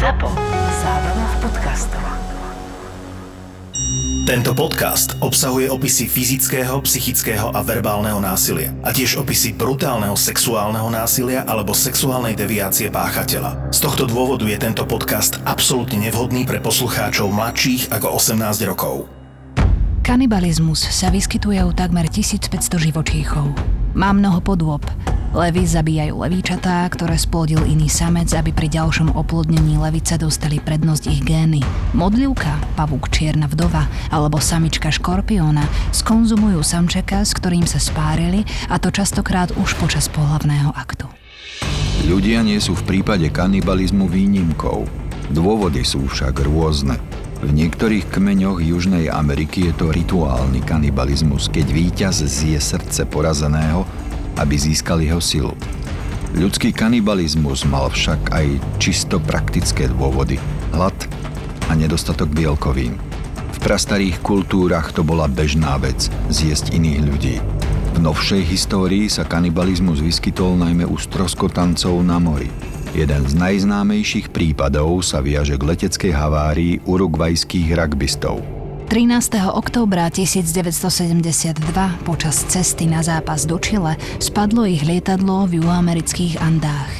ZAPO. Zábrná v podcastov. Tento podcast obsahuje opisy fyzického, psychického a verbálneho násilia a tiež opisy brutálneho sexuálneho násilia alebo sexuálnej deviácie páchateľa. Z tohto dôvodu je tento podcast absolútne nevhodný pre poslucháčov mladších ako 18 rokov. Kanibalizmus sa vyskytuje u takmer 1500 živočíchov. Má mnoho podôb. Levy zabíjajú levíčatá, ktoré splodil iný samec, aby pri ďalšom oplodnení levice dostali prednosť ich gény. Modlivka, pavúk čierna vdova alebo samička škorpióna skonzumujú samčeka, s ktorým sa spárili a to častokrát už počas pohlavného aktu. Ľudia nie sú v prípade kanibalizmu výnimkou. Dôvody sú však rôzne. V niektorých kmeňoch Južnej Ameriky je to rituálny kanibalizmus, keď víťaz zje srdce porazeného aby získal jeho silu. Ľudský kanibalizmus mal však aj čisto praktické dôvody. Hlad a nedostatok bielkovín. V prastarých kultúrach to bola bežná vec zjesť iných ľudí. V novšej histórii sa kanibalizmus vyskytol najmä u stroskotancov na mori. Jeden z najznámejších prípadov sa viaže k leteckej havárii urugvajských rugbystov – 13. októbra 1972 počas cesty na zápas do Čile spadlo ich lietadlo v juhoamerických Andách.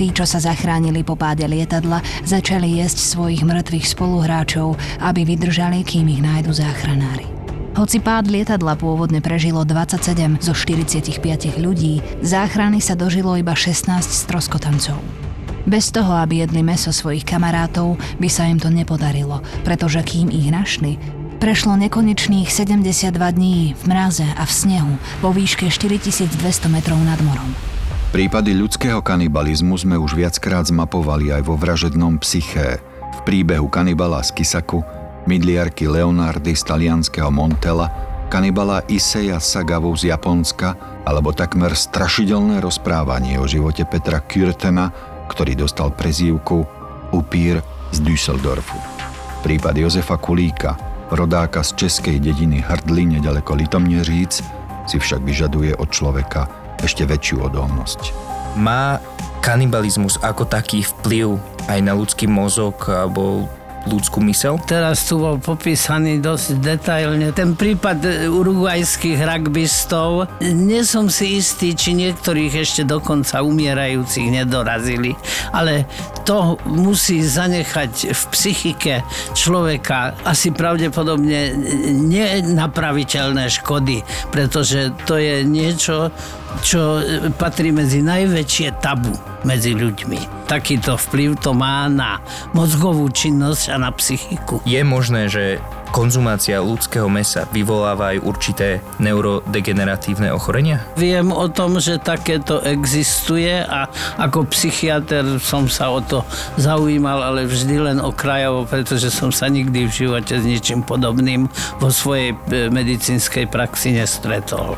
Tí, čo sa zachránili po páde lietadla, začali jesť svojich mŕtvych spoluhráčov, aby vydržali, kým ich nájdu záchranári. Hoci pád lietadla pôvodne prežilo 27 zo 45 ľudí, záchrany sa dožilo iba 16 stroskotancov. Bez toho, aby jedli meso svojich kamarátov, by sa im to nepodarilo, pretože kým ich našli, Prešlo nekonečných 72 dní v mraze a v snehu vo výške 4200 metrov nad morom. Prípady ľudského kanibalizmu sme už viackrát zmapovali aj vo vražednom psyché, v príbehu kanibala z Kisaku, mydliarky Leonardy z talianského Montela, kanibala Iseja Sagavu z Japonska alebo takmer strašidelné rozprávanie o živote Petra Kürtena, ktorý dostal prezývku Upír z Düsseldorfu. Prípad Jozefa Kulíka, rodáka z českej dediny Hrdly nedaleko Litomnieříc, si však vyžaduje od človeka ešte väčšiu odolnosť. Má kanibalizmus ako taký vplyv aj na ľudský mozog alebo ľudskú mysel? Teraz tu bol popísaný dosť detailne ten prípad urugvajských rugbystov. Nie som si istý, či niektorých ešte dokonca umierajúcich nedorazili, ale to musí zanechať v psychike človeka asi pravdepodobne nenapraviteľné škody, pretože to je niečo, čo patrí medzi najväčšie tabu medzi ľuďmi. Takýto vplyv to má na mozgovú činnosť a na psychiku. Je možné, že konzumácia ľudského mesa vyvoláva aj určité neurodegeneratívne ochorenia? Viem o tom, že takéto existuje a ako psychiatr som sa o to zaujímal, ale vždy len okrajovo, pretože som sa nikdy v živote s ničím podobným vo svojej e, medicínskej praxi nestretol.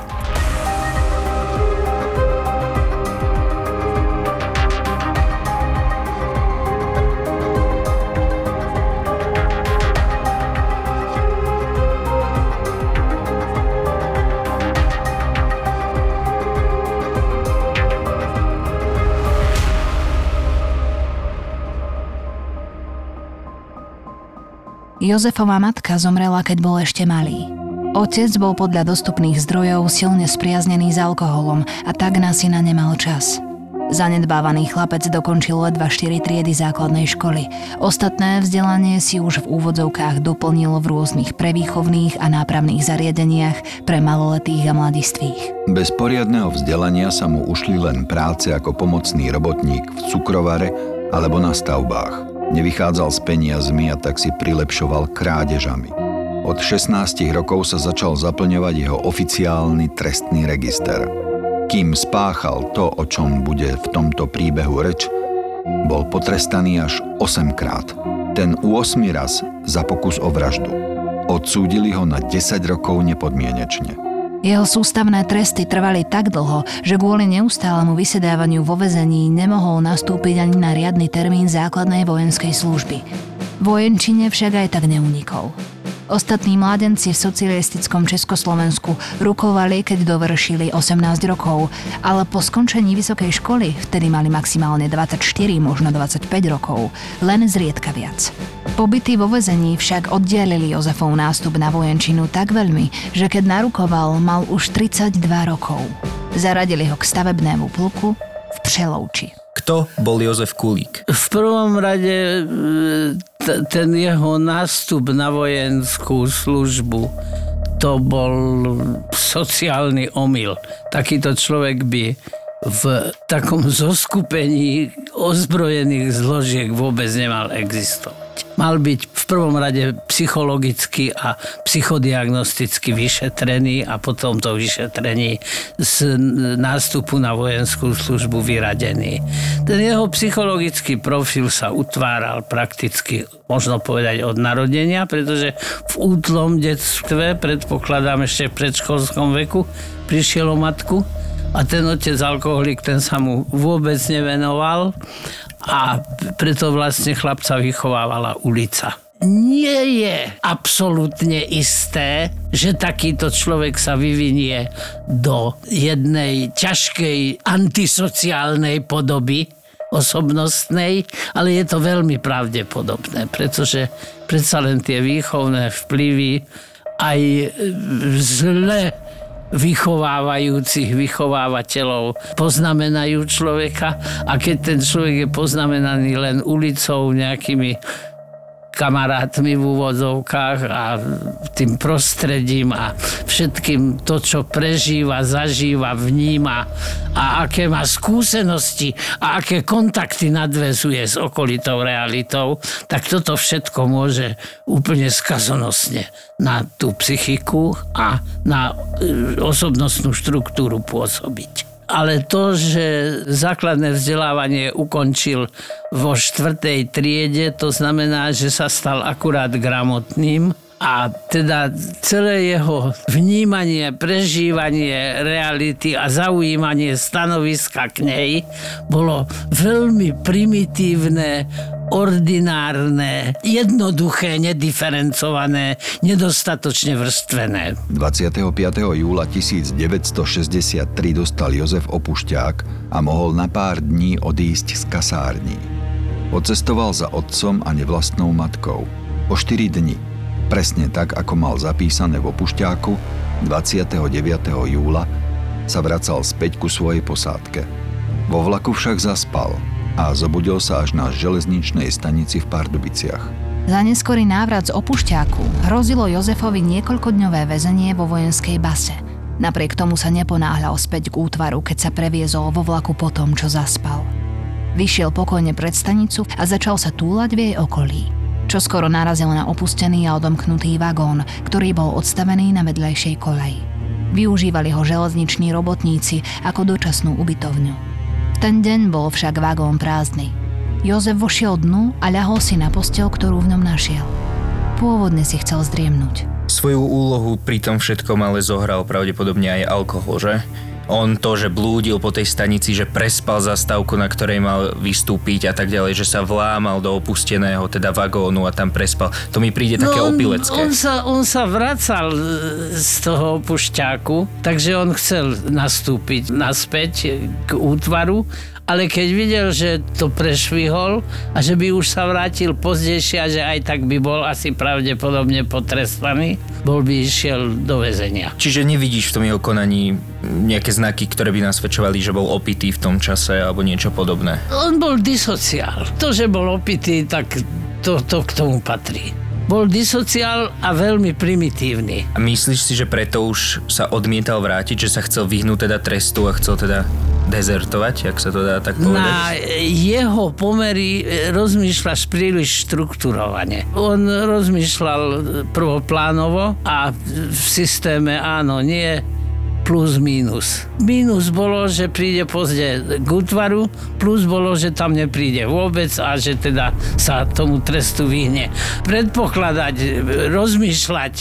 Jozefová matka zomrela, keď bol ešte malý. Otec bol podľa dostupných zdrojov silne spriaznený s alkoholom a tak na syna nemal čas. Zanedbávaný chlapec dokončil ledva 4 triedy základnej školy. Ostatné vzdelanie si už v úvodzovkách doplnil v rôznych prevýchovných a nápravných zariadeniach pre maloletých a mladistvých. Bez poriadného vzdelania sa mu ušli len práce ako pomocný robotník v cukrovare alebo na stavbách. Nevychádzal s peniazmi a tak si prilepšoval krádežami. Od 16 rokov sa začal zaplňovať jeho oficiálny trestný register. Kým spáchal to, o čom bude v tomto príbehu reč, bol potrestaný až 8 krát. Ten 8 raz za pokus o vraždu. Odsúdili ho na 10 rokov nepodmienečne. Jeho sústavné tresty trvali tak dlho, že kvôli neustálemu vysedávaniu vo vezení nemohol nastúpiť ani na riadny termín základnej vojenskej služby. Vojenčine však aj tak neunikol. Ostatní mládenci v socialistickom Československu rukovali, keď dovršili 18 rokov, ale po skončení vysokej školy, vtedy mali maximálne 24, možno 25 rokov, len zriedka viac. Pobyty vo vezení však oddialili Jozefov nástup na vojenčinu tak veľmi, že keď narukoval, mal už 32 rokov. Zaradili ho k stavebnému pluku v Přelouči. Kto bol Jozef Kulík? V prvom rade e, t- ten jeho nástup na vojenskú službu to bol sociálny omyl. Takýto človek by v takom zoskupení ozbrojených zložiek vôbec nemal existovať. Mal byť v prvom rade psychologicky a psychodiagnosticky vyšetrený a potom to vyšetrení z nástupu na vojenskú službu vyradený. Ten jeho psychologický profil sa utváral prakticky, možno povedať, od narodenia, pretože v útlom detstve, predpokladám ešte v predškolskom veku, prišiel o matku a ten otec alkoholik, ten sa mu vôbec nevenoval a preto vlastne chlapca vychovávala ulica. Nie je absolútne isté, že takýto človek sa vyvinie do jednej ťažkej antisociálnej podoby osobnostnej, ale je to veľmi pravdepodobné, pretože predsa len tie výchovné vplyvy aj zle vychovávajúcich vychovávateľov poznamenajú človeka. A keď ten človek je poznamenaný len ulicou nejakými kamarátmi v úvodzovkách a tým prostredím a všetkým to, čo prežíva, zažíva, vníma a aké má skúsenosti a aké kontakty nadvezuje s okolitou realitou, tak toto všetko môže úplne skazonosne na tú psychiku a na e, osobnostnú štruktúru pôsobiť ale to, že základné vzdelávanie ukončil vo štvrtej triede, to znamená, že sa stal akurát gramotným. A teda celé jeho vnímanie, prežívanie reality a zaujímanie stanoviska k nej bolo veľmi primitívne, ordinárne, jednoduché, nediferencované, nedostatočne vrstvené. 25. júla 1963 dostal Jozef opušťák a mohol na pár dní odísť z kasární. Odcestoval za otcom a nevlastnou matkou. O 4 dni, presne tak, ako mal zapísané v opušťáku, 29. júla sa vracal späť ku svojej posádke. Vo vlaku však zaspal a zobudil sa až na železničnej stanici v Pardubiciach. Za neskorý návrat z opušťáku hrozilo Jozefovi niekoľkodňové väzenie vo vojenskej base. Napriek tomu sa neponáhľal späť k útvaru, keď sa previezol vo vlaku po tom, čo zaspal. Vyšiel pokojne pred stanicu a začal sa túlať v jej okolí. Čo skoro narazil na opustený a odomknutý vagón, ktorý bol odstavený na vedlejšej koleji. Využívali ho železniční robotníci ako dočasnú ubytovňu ten deň bol však vagón prázdny. Jozef vošiel dnu a ľahol si na postel, ktorú v ňom našiel. Pôvodne si chcel zdriemnúť. Svoju úlohu pri tom všetkom ale zohral pravdepodobne aj alkohol, že? On to, že blúdil po tej stanici, že prespal zastávku, na ktorej mal vystúpiť a tak ďalej, že sa vlámal do opusteného teda vagónu a tam prespal. To mi príde no také on, opilecké. On sa, on sa vracal e, z toho opušťáku, takže on chcel nastúpiť naspäť k útvaru ale keď videl, že to prešvihol a že by už sa vrátil pozdejšie a že aj tak by bol asi pravdepodobne potrestaný, bol by išiel do väzenia. Čiže nevidíš v tom jeho konaní nejaké znaky, ktoré by nasvedčovali, že bol opitý v tom čase alebo niečo podobné? On bol disociál. To, že bol opitý, tak to, to k tomu patrí bol disociál a veľmi primitívny. A myslíš si, že preto už sa odmietal vrátiť, že sa chcel vyhnúť teda trestu a chcel teda dezertovať, ak sa to dá tak povedať? Na jeho pomery rozmýšľaš príliš štruktúrovane. On rozmýšľal prvoplánovo a v systéme áno, nie plus mínus. Mínus bolo, že príde pozde k útvaru, plus bolo, že tam nepríde vôbec a že teda sa tomu trestu vyhne. Predpokladať, rozmýšľať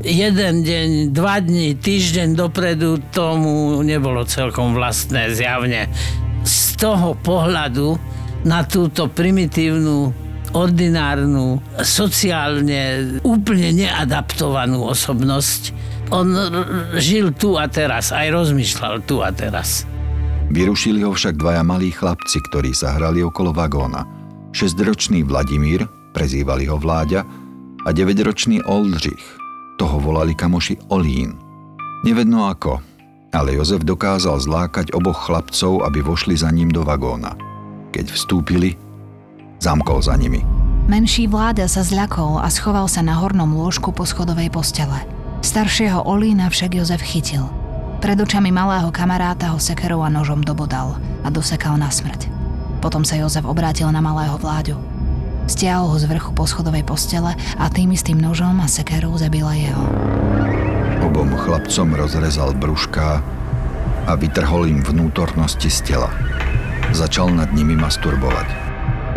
jeden deň, dva dní, týždeň dopredu tomu nebolo celkom vlastné zjavne. Z toho pohľadu na túto primitívnu ordinárnu, sociálne úplne neadaptovanú osobnosť. On žil tu a teraz, aj rozmýšľal tu a teraz. Vyrušili ho však dvaja malí chlapci, ktorí sa hrali okolo vagóna. Šesťročný Vladimír, prezývali ho Vláďa, a 9-ročný Oldřich. Toho volali kamoši Olín. Nevedno ako, ale Jozef dokázal zlákať oboch chlapcov, aby vošli za ním do vagóna. Keď vstúpili, zamkol za nimi. Menší vláda sa zľakol a schoval sa na hornom lôžku po schodovej postele. Staršieho Olína však Jozef chytil. Pred očami malého kamaráta ho sekerou a nožom dobodal a dosekal na smrť. Potom sa Jozef obrátil na malého vláďu. Stiahol ho z vrchu po schodovej postele a tým istým nožom a sekerou zabila jeho. Obom chlapcom rozrezal brúška a vytrhol im vnútornosti z tela. Začal nad nimi masturbovať.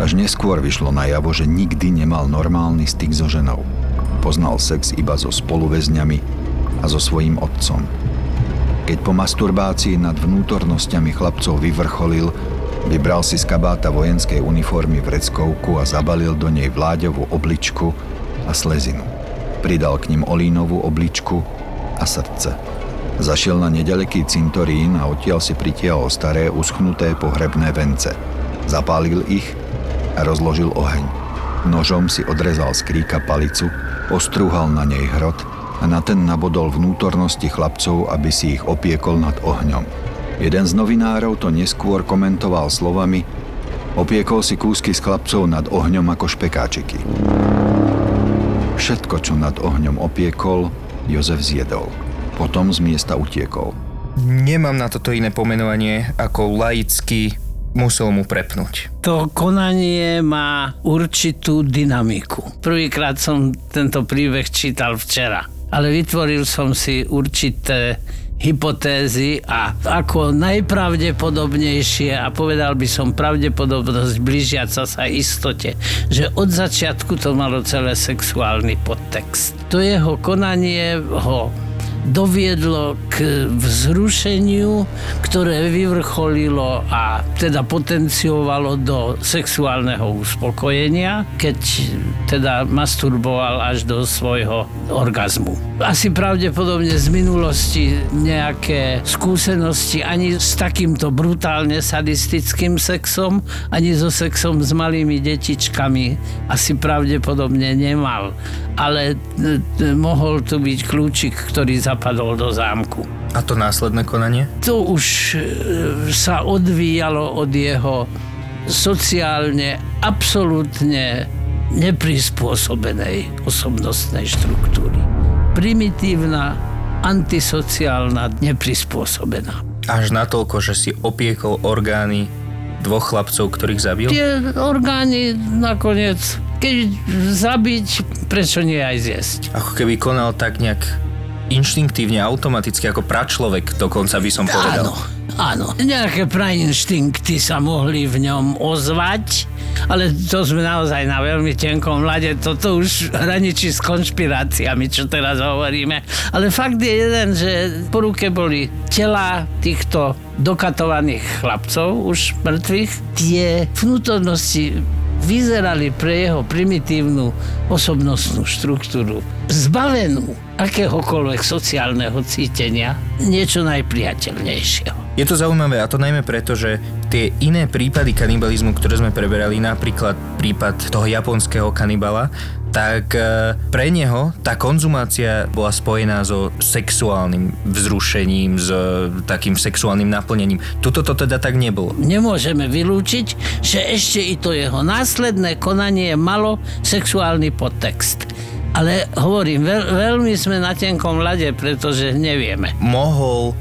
Až neskôr vyšlo najavo, že nikdy nemal normálny styk so ženou. Poznal sex iba so spoluväzňami a so svojím otcom. Keď po masturbácii nad vnútornosťami chlapcov vyvrcholil, vybral si z kabáta vojenskej uniformy vreckovku a zabalil do nej vláďovú obličku a slezinu. Pridal k ním olínovú obličku a srdce. Zašiel na nedaleký cintorín a odtiaľ si pritiahol staré uschnuté pohrebné vence. Zapálil ich a rozložil oheň. Nožom si odrezal z kríka palicu, ostrúhal na nej hrot a na ten nabodol vnútornosti chlapcov, aby si ich opiekol nad ohňom. Jeden z novinárov to neskôr komentoval slovami Opiekol si kúsky z chlapcov nad ohňom ako špekáčiky. Všetko, čo nad ohňom opiekol, Jozef zjedol. Potom z miesta utiekol. Nemám na toto iné pomenovanie ako laicky musel mu prepnúť. To konanie má určitú dynamiku. Prvýkrát som tento príbeh čítal včera, ale vytvoril som si určité hypotézy a ako najpravdepodobnejšie a povedal by som pravdepodobnosť blížiaca sa istote, že od začiatku to malo celé sexuálny podtext. To jeho konanie ho doviedlo k vzrušeniu, ktoré vyvrcholilo a teda potenciovalo do sexuálneho uspokojenia, keď teda masturboval až do svojho orgazmu. Asi pravdepodobne z minulosti nejaké skúsenosti ani s takýmto brutálne sadistickým sexom, ani so sexom s malými detičkami asi pravdepodobne nemal. Ale e, e, mohol tu byť kľúčik, ktorý zapadol do zámku. A to následné konanie? To už e, sa odvíjalo od jeho sociálne absolútne neprispôsobenej osobnostnej štruktúry. Primitívna, antisociálna, neprispôsobená. Až natoľko, že si opiekol orgány dvoch chlapcov, ktorých zabil? Tie orgány nakoniec, keď zabiť, prečo nie aj zjesť? Ako keby konal tak nejak inštinktívne, automaticky, ako pračlovek, dokonca by som povedal. Áno, áno. Nejaké prainštinkty sa mohli v ňom ozvať, ale to sme naozaj na veľmi tenkom mlade. Toto už hraničí s konšpiráciami, čo teraz hovoríme. Ale fakt je jeden, že po ruke boli tela týchto dokatovaných chlapcov, už mŕtvych. Tie vnútornosti vyzerali pre jeho primitívnu osobnostnú štruktúru zbavenú akéhokoľvek sociálneho cítenia niečo najpriateľnejšieho. Je to zaujímavé a to najmä preto, že tie iné prípady kanibalizmu, ktoré sme preberali, napríklad prípad toho japonského kanibala, tak e, pre neho tá konzumácia bola spojená so sexuálnym vzrušením, s e, takým sexuálnym naplnením. Tuto to teda tak nebolo. Nemôžeme vylúčiť, že ešte i to jeho následné konanie malo sexuálny podtext. Ale hovorím, veľ, veľmi sme na tenkom ľade, pretože nevieme. Mohol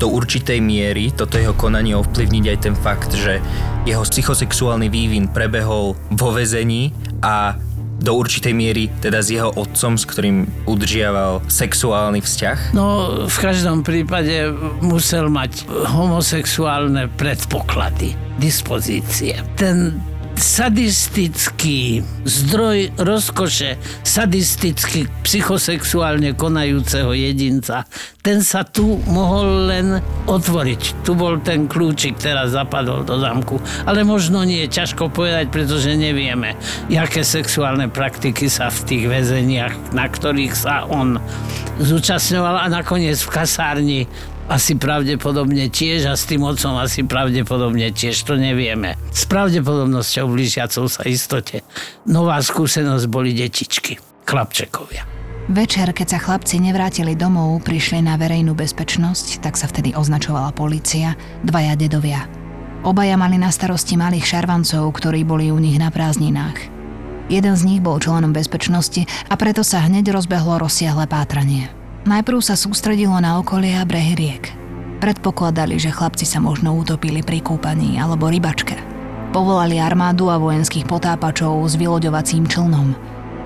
do určitej miery toto jeho konanie ovplyvniť aj ten fakt, že jeho psychosexuálny vývin prebehol vo vezení a do určitej miery teda s jeho otcom, s ktorým udržiaval sexuálny vzťah? No, v každom prípade musel mať homosexuálne predpoklady, dispozície. Ten sadistický zdroj rozkoše, sadisticky psychosexuálne konajúceho jedinca, ten sa tu mohol len otvoriť. Tu bol ten kľúčik, teraz zapadol do zamku. Ale možno nie, ťažko povedať, pretože nevieme, aké sexuálne praktiky sa v tých väzeniach, na ktorých sa on zúčastňoval a nakoniec v kasárni asi pravdepodobne tiež a s tým otcom asi pravdepodobne tiež, to nevieme. S pravdepodobnosťou blížiacou sa istote. Nová skúsenosť boli detičky, chlapčekovia. Večer, keď sa chlapci nevrátili domov, prišli na verejnú bezpečnosť, tak sa vtedy označovala polícia, dvaja dedovia. Obaja mali na starosti malých šarvancov, ktorí boli u nich na prázdninách. Jeden z nich bol členom bezpečnosti a preto sa hneď rozbehlo rozsiahle pátranie. Najprv sa sústredilo na okolie a brehy riek. Predpokladali, že chlapci sa možno utopili pri kúpaní alebo rybačke. Povolali armádu a vojenských potápačov s vyloďovacím člnom.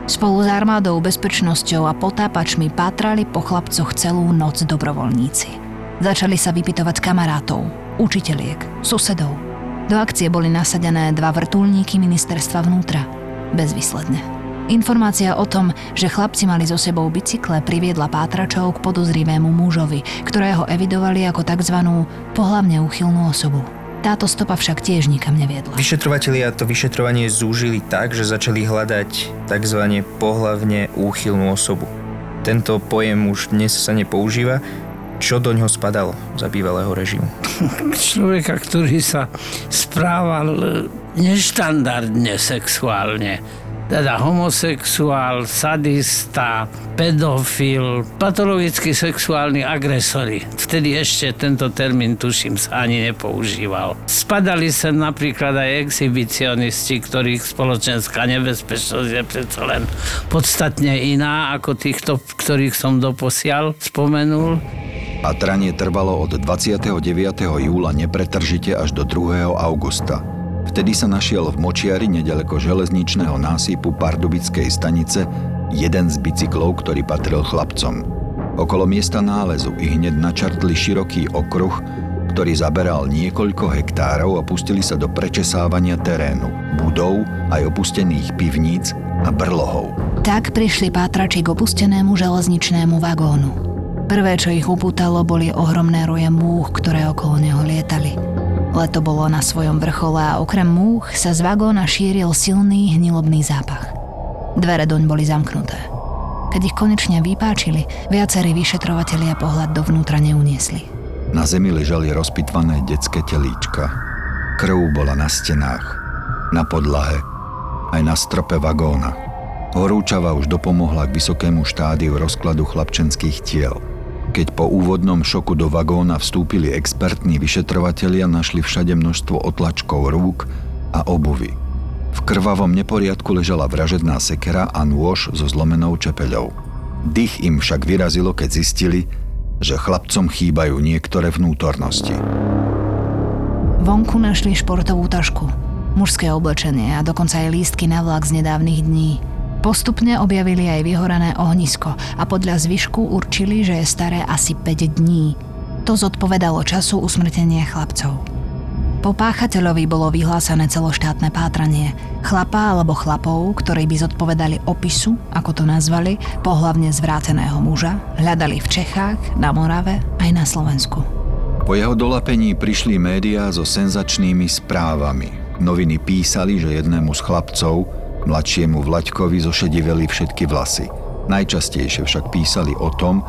Spolu s armádou, bezpečnosťou a potápačmi pátrali po chlapcoch celú noc dobrovoľníci. Začali sa vypitovať kamarátov, učiteľiek, susedov. Do akcie boli nasadené dva vrtulníky ministerstva vnútra. Bezvýsledne. Informácia o tom, že chlapci mali so sebou bicykle, priviedla pátračov k podozrivému mužovi, ktorého evidovali ako tzv. pohlavne úchylnú osobu. Táto stopa však tiež nikam neviedla. Vyšetrovatelia to vyšetrovanie zúžili tak, že začali hľadať tzv. pohlavne úchylnú osobu. Tento pojem už dnes sa nepoužíva, čo do ňoho spadalo za bývalého režimu? Človeka, ktorý sa správal neštandardne sexuálne teda homosexuál, sadista, pedofil, patologicky sexuálni agresori. Vtedy ešte tento termín, tuším, sa ani nepoužíval. Spadali sa napríklad aj exhibicionisti, ktorých spoločenská nebezpečnosť je predsa len podstatne iná ako týchto, ktorých som doposiaľ spomenul. Patranie trvalo od 29. júla nepretržite až do 2. augusta. Vtedy sa našiel v Močiari nedaleko železničného násypu Pardubickej stanice jeden z bicyklov, ktorý patril chlapcom. Okolo miesta nálezu ich hneď načartli široký okruh, ktorý zaberal niekoľko hektárov a pustili sa do prečesávania terénu, budov aj opustených pivníc a brlohov. Tak prišli pátrači k opustenému železničnému vagónu. Prvé, čo ich upútalo, boli ohromné roje múch, ktoré okolo neho lietali. Leto bolo na svojom vrchole a okrem múch sa z vagóna šíril silný hnilobný zápach. Dvere doň boli zamknuté. Keď ich konečne vypáčili, viacerí vyšetrovatelia pohľad dovnútra neuniesli. Na zemi ležali rozpitvané detské telíčka. Krv bola na stenách, na podlahe, aj na strope vagóna. Horúčava už dopomohla k vysokému štádiu rozkladu chlapčenských tiel – keď po úvodnom šoku do vagóna vstúpili expertní vyšetrovatelia, našli všade množstvo otlačkov rúk a obuvy. V krvavom neporiadku ležala vražedná sekera a nôž so zlomenou čepeľou. Dých im však vyrazilo, keď zistili, že chlapcom chýbajú niektoré vnútornosti. Vonku našli športovú tašku, mužské oblečenie a dokonca aj lístky na vlak z nedávnych dní – Postupne objavili aj vyhorané ohnisko a podľa zvyšku určili, že je staré asi 5 dní. To zodpovedalo času usmrtenia chlapcov. Po páchateľovi bolo vyhlásené celoštátne pátranie. Chlapa alebo chlapov, ktorí by zodpovedali opisu, ako to nazvali, pohlavne zvráteného muža, hľadali v Čechách, na Morave aj na Slovensku. Po jeho dolapení prišli médiá so senzačnými správami. Noviny písali, že jednému z chlapcov, Mladšiemu Vlaďkovi zošediveli všetky vlasy. Najčastejšie však písali o tom,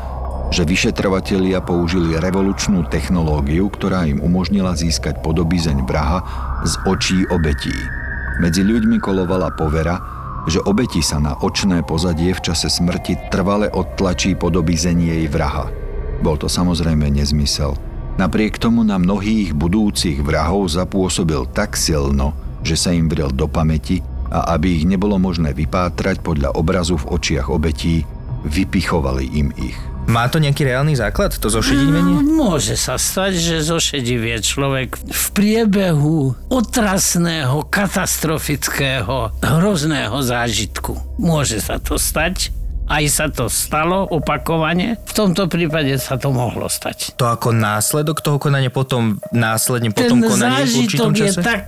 že vyšetrovatelia použili revolučnú technológiu, ktorá im umožnila získať podobizeň vraha z očí obetí. Medzi ľuďmi kolovala povera, že obeti sa na očné pozadie v čase smrti trvale odtlačí podobizeň jej vraha. Bol to samozrejme nezmysel. Napriek tomu na mnohých budúcich vrahov zapôsobil tak silno, že sa im vrel do pamäti a aby ich nebolo možné vypátrať podľa obrazu v očiach obetí, vypichovali im ich. Má to nejaký reálny základ, to zošedivenie? No, môže sa stať, že zošedivie človek v priebehu otrasného, katastrofického, hrozného zážitku. Môže sa to stať. Aj sa to stalo opakovane. V tomto prípade sa to mohlo stať. To ako následok toho konania, potom následne po tom ten konaní v určitom zážitok je čase? tak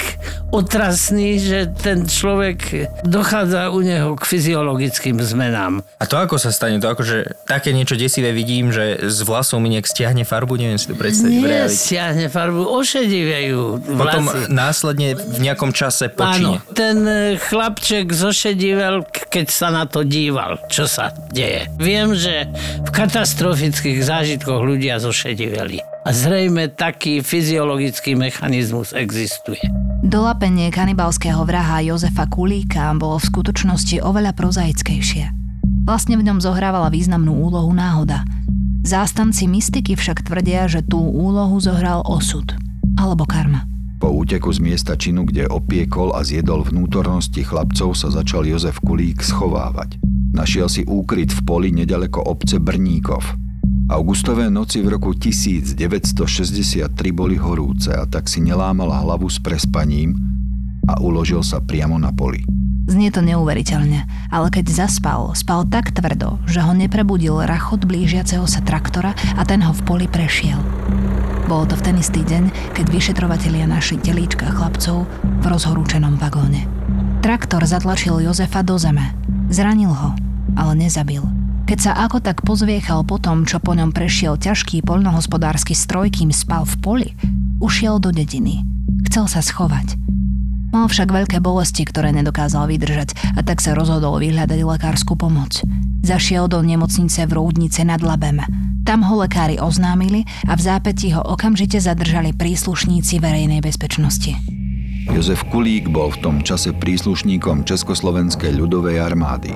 otrasný, že ten človek dochádza u neho k fyziologickým zmenám. A to ako sa stane? To akože také niečo desivé vidím, že z vlasov mi nejak stiahne farbu, neviem si to predstaviť Nie stiahne farbu, ošedivejú Potom vlasy. následne v nejakom čase počine. Áno, ten chlapček zošedivel, keď sa na to díval, čo sa deje. Viem, že v katastrofických zážitkoch ľudia zošediveli. A zrejme taký fyziologický mechanizmus existuje. Dolapenie kanibalského vraha Jozefa Kulíka bolo v skutočnosti oveľa prozaickejšie. Vlastne v ňom zohrávala významnú úlohu náhoda. Zástanci mystiky však tvrdia, že tú úlohu zohral osud. Alebo karma. Po úteku z miesta činu, kde opiekol a zjedol vnútornosti chlapcov, sa začal Jozef Kulík schovávať. Našiel si úkryt v poli nedaleko obce Brníkov. Augustové noci v roku 1963 boli horúce a tak si nelámal hlavu s prespaním a uložil sa priamo na poli. Znie to neuveriteľne, ale keď zaspal, spal tak tvrdo, že ho neprebudil rachot blížiaceho sa traktora a ten ho v poli prešiel. Bolo to v ten istý deň, keď vyšetrovatelia našli telíčka chlapcov v rozhorúčenom vagóne. Traktor zatlačil Jozefa do zeme. Zranil ho, ale nezabil. Keď sa ako tak pozviechal po tom, čo po ňom prešiel ťažký poľnohospodársky stroj, kým spal v poli, ušiel do dediny. Chcel sa schovať. Mal však veľké bolesti, ktoré nedokázal vydržať a tak sa rozhodol vyhľadať lekárskú pomoc. Zašiel do nemocnice v Roudnice nad Labem. Tam ho lekári oznámili a v zápätí ho okamžite zadržali príslušníci verejnej bezpečnosti. Jozef Kulík bol v tom čase príslušníkom Československej ľudovej armády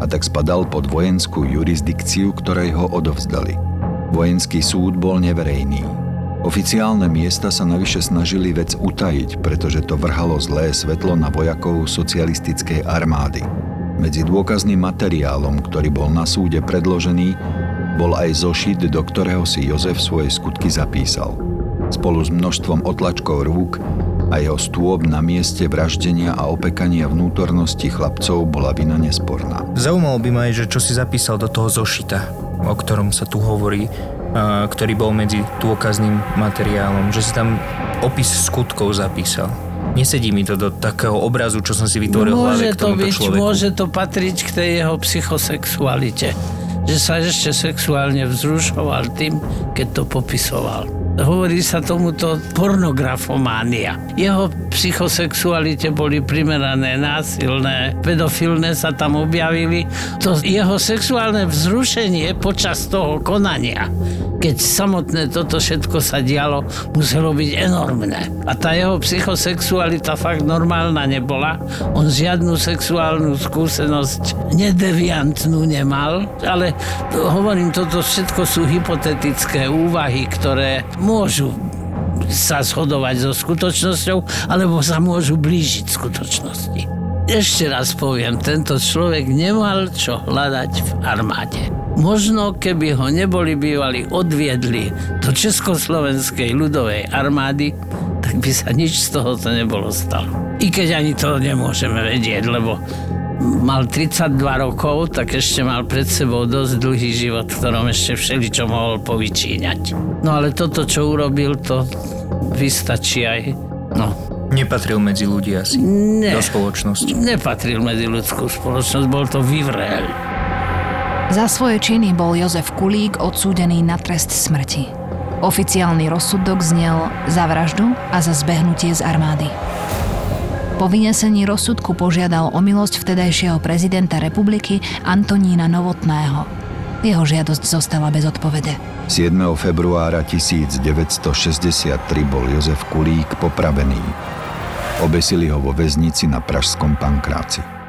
a tak spadal pod vojenskú jurisdikciu, ktorej ho odovzdali. Vojenský súd bol neverejný. Oficiálne miesta sa navyše snažili vec utajiť, pretože to vrhalo zlé svetlo na vojakov socialistickej armády. Medzi dôkazným materiálom, ktorý bol na súde predložený, bol aj zošit, do ktorého si Jozef svoje skutky zapísal. Spolu s množstvom otlačkov rúk a jeho stôb na mieste vraždenia a opekania vnútornosti chlapcov bola vina nesporná. Zaujímalo by ma aj, že čo si zapísal do toho zošita, o ktorom sa tu hovorí, a, ktorý bol medzi dôkazným materiálom, že si tam opis skutkov zapísal. Nesedí mi to do takého obrazu, čo som si vytvoril hlave Môže k to byť, človeku. môže to patriť k tej jeho psychosexualite. Že sa ešte sexuálne vzrušoval tým, keď to popisoval. Hovorí sa tomuto pornografománia. Jeho psychosexualite boli primerané, násilné, pedofilné sa tam objavili. To jeho sexuálne vzrušenie počas toho konania, keď samotné toto všetko sa dialo, muselo byť enormné. A tá jeho psychosexualita fakt normálna nebola. On žiadnu sexuálnu skúsenosť nedeviantnú nemal, ale hovorím, toto všetko sú hypotetické úvahy, ktoré môžu sa shodovať so skutočnosťou, alebo sa môžu blížiť skutočnosti. Ešte raz poviem, tento človek nemal čo hľadať v armáde. Možno keby ho neboli bývali odviedli do Československej ľudovej armády, tak by sa nič z toho to nebolo stalo. I keď ani to nemôžeme vedieť, lebo mal 32 rokov, tak ešte mal pred sebou dosť dlhý život, ktorom ešte všeličo mohol povyčíňať. No ale toto, čo urobil, to vystačí aj... No, Nepatril medzi ľudí asi. Ne. Do spoločnosti. nepatril medzi ľudskú spoločnosť, bol to vyvrel. Za svoje činy bol Jozef Kulík odsúdený na trest smrti. Oficiálny rozsudok znel za vraždu a za zbehnutie z armády. Po vynesení rozsudku požiadal o milosť vtedajšieho prezidenta republiky Antonína Novotného. Jeho žiadosť zostala bez odpovede. 7. februára 1963 bol Jozef Kulík popravený. Obesili ho vo väznici na Pražskom Pankráci.